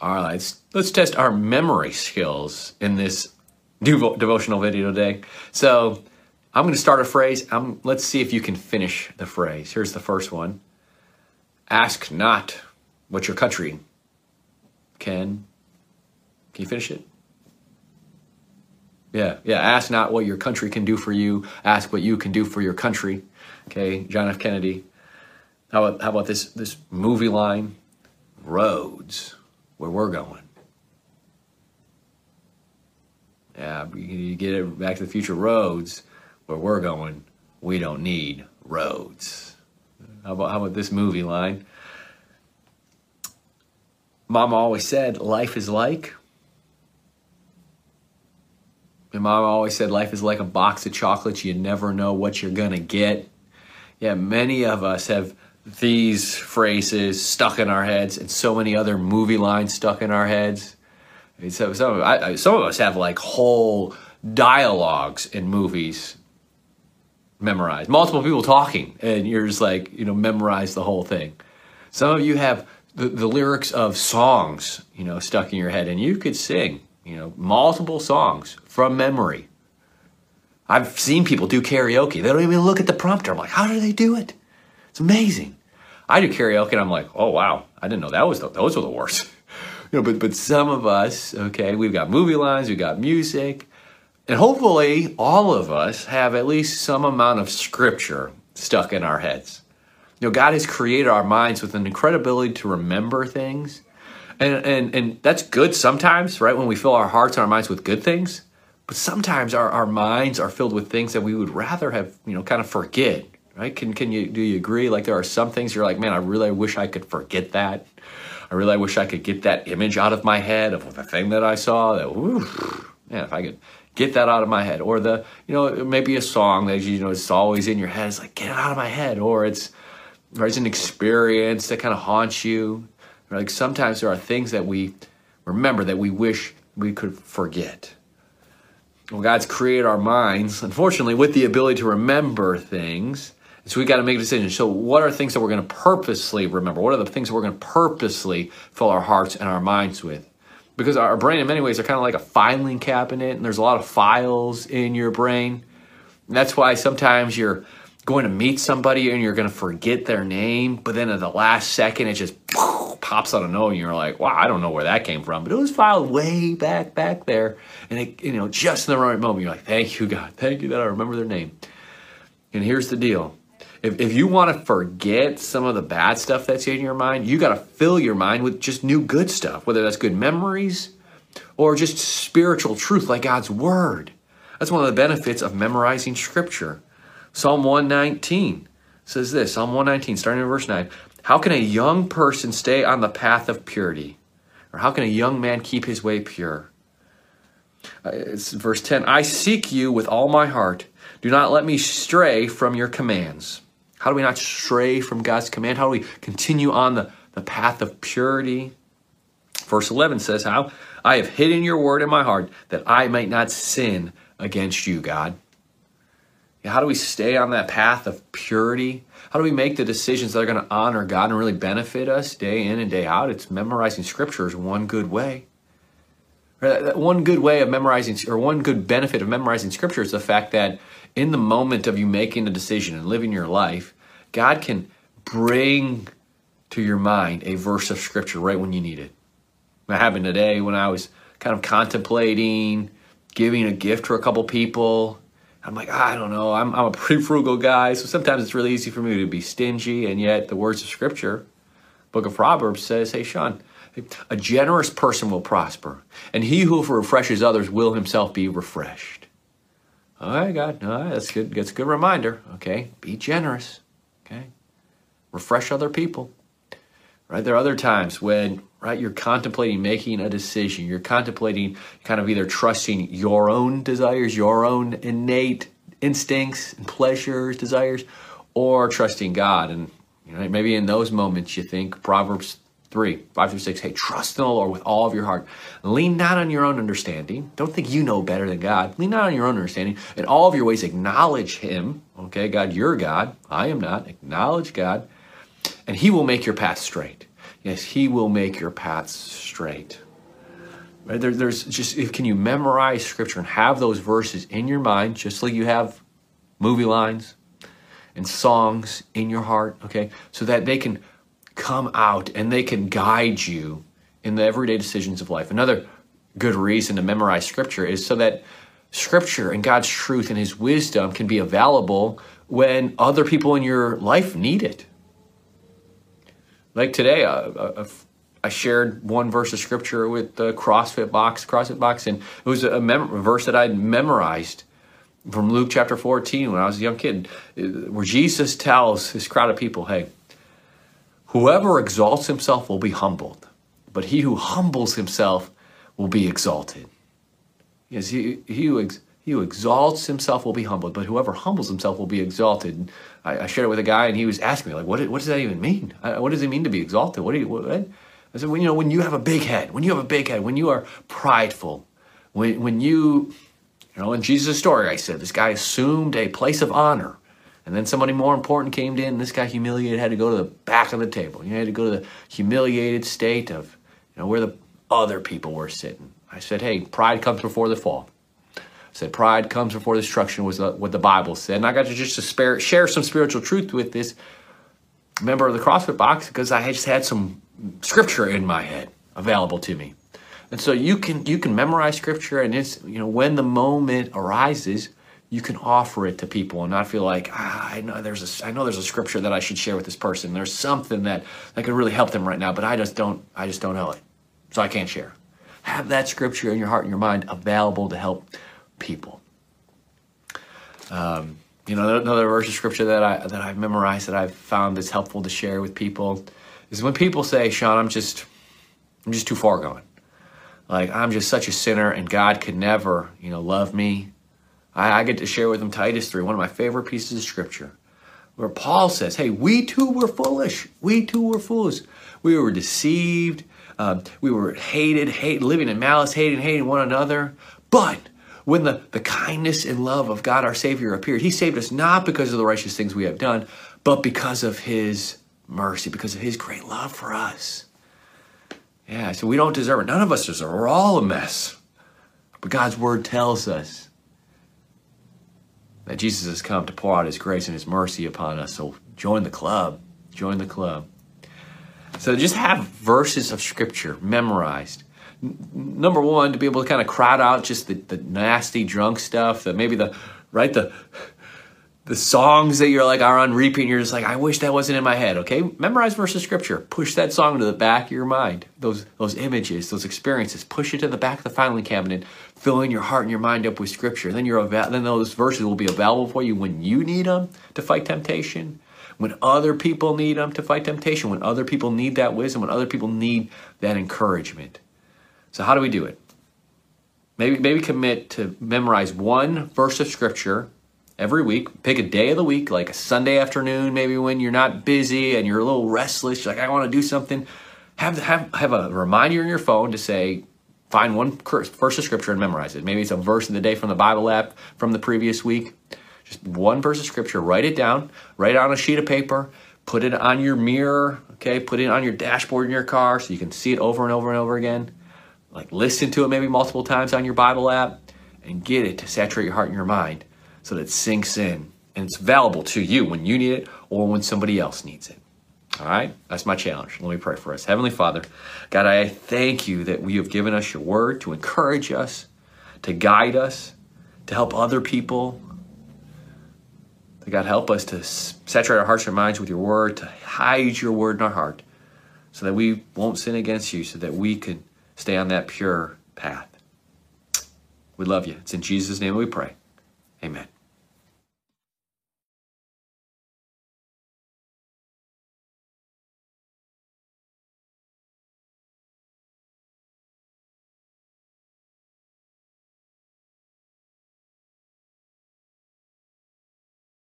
All right, let's, let's test our memory skills in this devo- devotional video today. So I'm going to start a phrase. I'm, let's see if you can finish the phrase. Here's the first one Ask not what your country can. Can you finish it? Yeah, yeah. Ask not what your country can do for you. Ask what you can do for your country. Okay, John F. Kennedy. How about, how about this this movie line? Roads where we're going. Yeah, you get it back to the future roads where we're going. We don't need roads. How about how about this movie line? Mama always said life is like. And mom always said life is like a box of chocolates. You never know what you're gonna get. Yeah, many of us have these phrases stuck in our heads and so many other movie lines stuck in our heads. I mean, so, some, of, I, some of us have like whole dialogues in movies memorized, multiple people talking, and you're just like, you know, memorize the whole thing. Some of you have the, the lyrics of songs, you know, stuck in your head, and you could sing, you know, multiple songs from memory. I've seen people do karaoke. They don't even look at the prompter. I'm like, how do they do it? It's amazing. I do karaoke and I'm like, oh wow, I didn't know that was the, those were the worst. you know, but but some of us, okay, we've got movie lines, we've got music, and hopefully all of us have at least some amount of scripture stuck in our heads. You know, God has created our minds with an incredibility to remember things. And, and, and that's good sometimes, right? When we fill our hearts and our minds with good things. But sometimes our, our minds are filled with things that we would rather have, you know, kind of forget, right? Can can you do you agree? Like there are some things you're like, man, I really wish I could forget that. I really wish I could get that image out of my head of the thing that I saw. That, man, if I could get that out of my head, or the you know maybe a song that you know it's always in your head. It's like get it out of my head, or it's it's an experience that kind of haunts you. Like sometimes there are things that we remember that we wish we could forget. Well, God's created our minds, unfortunately, with the ability to remember things. So we got to make a decision. So, what are things that we're going to purposely remember? What are the things that we're going to purposely fill our hearts and our minds with? Because our brain, in many ways, are kind of like a filing cabinet, and there's a lot of files in your brain. And that's why sometimes you're going to meet somebody and you're going to forget their name, but then at the last second, it just pops out of nowhere, and you're like, "Wow, I don't know where that came from," but it was filed way back back there, and it, you know, just in the right moment, you're like, "Thank you, God, thank you that I remember their name." And here's the deal: if, if you want to forget some of the bad stuff that's in your mind, you got to fill your mind with just new good stuff, whether that's good memories or just spiritual truth like God's Word. That's one of the benefits of memorizing Scripture. Psalm 119 says this Psalm 119, starting in verse 9 How can a young person stay on the path of purity? Or how can a young man keep his way pure? Uh, it's verse 10 I seek you with all my heart. Do not let me stray from your commands. How do we not stray from God's command? How do we continue on the, the path of purity? Verse 11 says, How I have hidden your word in my heart that I might not sin against you, God. How do we stay on that path of purity? How do we make the decisions that are going to honor God and really benefit us day in and day out? It's memorizing scripture is one good way. One good way of memorizing, or one good benefit of memorizing scripture is the fact that in the moment of you making a decision and living your life, God can bring to your mind a verse of scripture right when you need it. That happened today when I was kind of contemplating giving a gift to a couple people. I'm like, ah, I don't know. I'm, I'm a pretty frugal guy, so sometimes it's really easy for me to be stingy. And yet, the words of Scripture, Book of Proverbs says, "Hey, Sean, a generous person will prosper, and he who refreshes others will himself be refreshed." All right, God, all right, that's good. That's a good reminder. Okay, be generous. Okay, refresh other people. Right, there are other times when right you're contemplating making a decision. You're contemplating kind of either trusting your own desires, your own innate instincts and pleasures, desires, or trusting God. And you know, maybe in those moments you think Proverbs 3, 5 through 6, hey, trust in the Lord with all of your heart. Lean not on your own understanding. Don't think you know better than God. Lean not on your own understanding. In all of your ways, acknowledge Him. Okay, God, you're God. I am not. Acknowledge God. And He will make your path straight. Yes, He will make your paths straight. Right? There, there's just, can you memorize Scripture and have those verses in your mind, just like you have movie lines and songs in your heart, okay? So that they can come out and they can guide you in the everyday decisions of life. Another good reason to memorize Scripture is so that Scripture and God's truth and His wisdom can be available when other people in your life need it. Like today, uh, uh, I shared one verse of Scripture with the CrossFit box, CrossFit box, and it was a, mem- a verse that I'd memorized from Luke chapter 14 when I was a young kid, uh, where Jesus tells this crowd of people, hey, whoever exalts himself will be humbled, but he who humbles himself will be exalted. Yes, he, he, who, ex, he who exalts himself will be humbled, but whoever humbles himself will be exalted. I, I, shared it with a guy, and he was asking me, like, what, what does that even mean? I, what does it mean to be exalted? What do you, what? I said, well, you know, when you have a big head, when you have a big head, when you are prideful, when, when you, you know, in Jesus' story, I said, this guy assumed a place of honor. And then somebody more important came in, and this guy humiliated, had to go to the back of the table. You had to go to the humiliated state of, you know, where the other people were sitting. I said, hey, pride comes before the fall. I said, pride comes before destruction was what the Bible said. And I got to just to spare, share some spiritual truth with this member of the CrossFit box because I just had some scripture in my head available to me. And so you can you can memorize scripture and it's you know when the moment arises, you can offer it to people and not feel like ah, I know there's a I know there's a scripture that I should share with this person. There's something that that could really help them right now, but I just don't I just don't know it. So I can't share. Have that scripture in your heart and your mind available to help people. Um, you know, another verse of scripture that I that I've memorized that I've found is helpful to share with people is when people say, Sean, I'm just I'm just too far gone. Like I'm just such a sinner and God could never, you know, love me. I, I get to share with them Titus 3, one of my favorite pieces of scripture, where Paul says, Hey, we too were foolish. We too were fools. We were deceived. Uh, we were hated, hate, living in malice, hating, hating one another. But when the, the kindness and love of God our Savior appeared, He saved us not because of the righteous things we have done, but because of His mercy, because of His great love for us. Yeah, so we don't deserve it. None of us deserve it. We're all a mess. But God's Word tells us that Jesus has come to pour out His grace and His mercy upon us. So join the club. Join the club. So just have verses of Scripture memorized. N- number one, to be able to kind of crowd out just the, the nasty drunk stuff, that maybe the right the the songs that you're like are on repeat and you're just like i wish that wasn't in my head okay? Memorize verses of scripture. Push that song to the back of your mind. Those those images those experiences push it to the back of the filing cabinet. Filling your heart and your mind up with scripture. Then you're then those verses will be available for you when you need them to fight temptation. When other people need them to fight temptation. When other people need that wisdom. When other people need that encouragement. So how do we do it? Maybe maybe commit to memorize one verse of scripture every week. Pick a day of the week, like a Sunday afternoon, maybe when you're not busy and you're a little restless, You're like I want to do something. Have have have a reminder in your phone to say, find one verse of scripture and memorize it. Maybe it's a verse of the day from the Bible app from the previous week. Just one verse of scripture. Write it down. Write it on a sheet of paper. Put it on your mirror. Okay. Put it on your dashboard in your car so you can see it over and over and over again. Like listen to it maybe multiple times on your Bible app and get it to saturate your heart and your mind so that it sinks in and it's available to you when you need it or when somebody else needs it. All right, that's my challenge. Let me pray for us. Heavenly Father, God, I thank you that you have given us your word to encourage us, to guide us, to help other people. To God, help us to saturate our hearts and minds with your word, to hide your word in our heart, so that we won't sin against you, so that we can stay on that pure path. We love you. It's in Jesus' name we pray. Amen.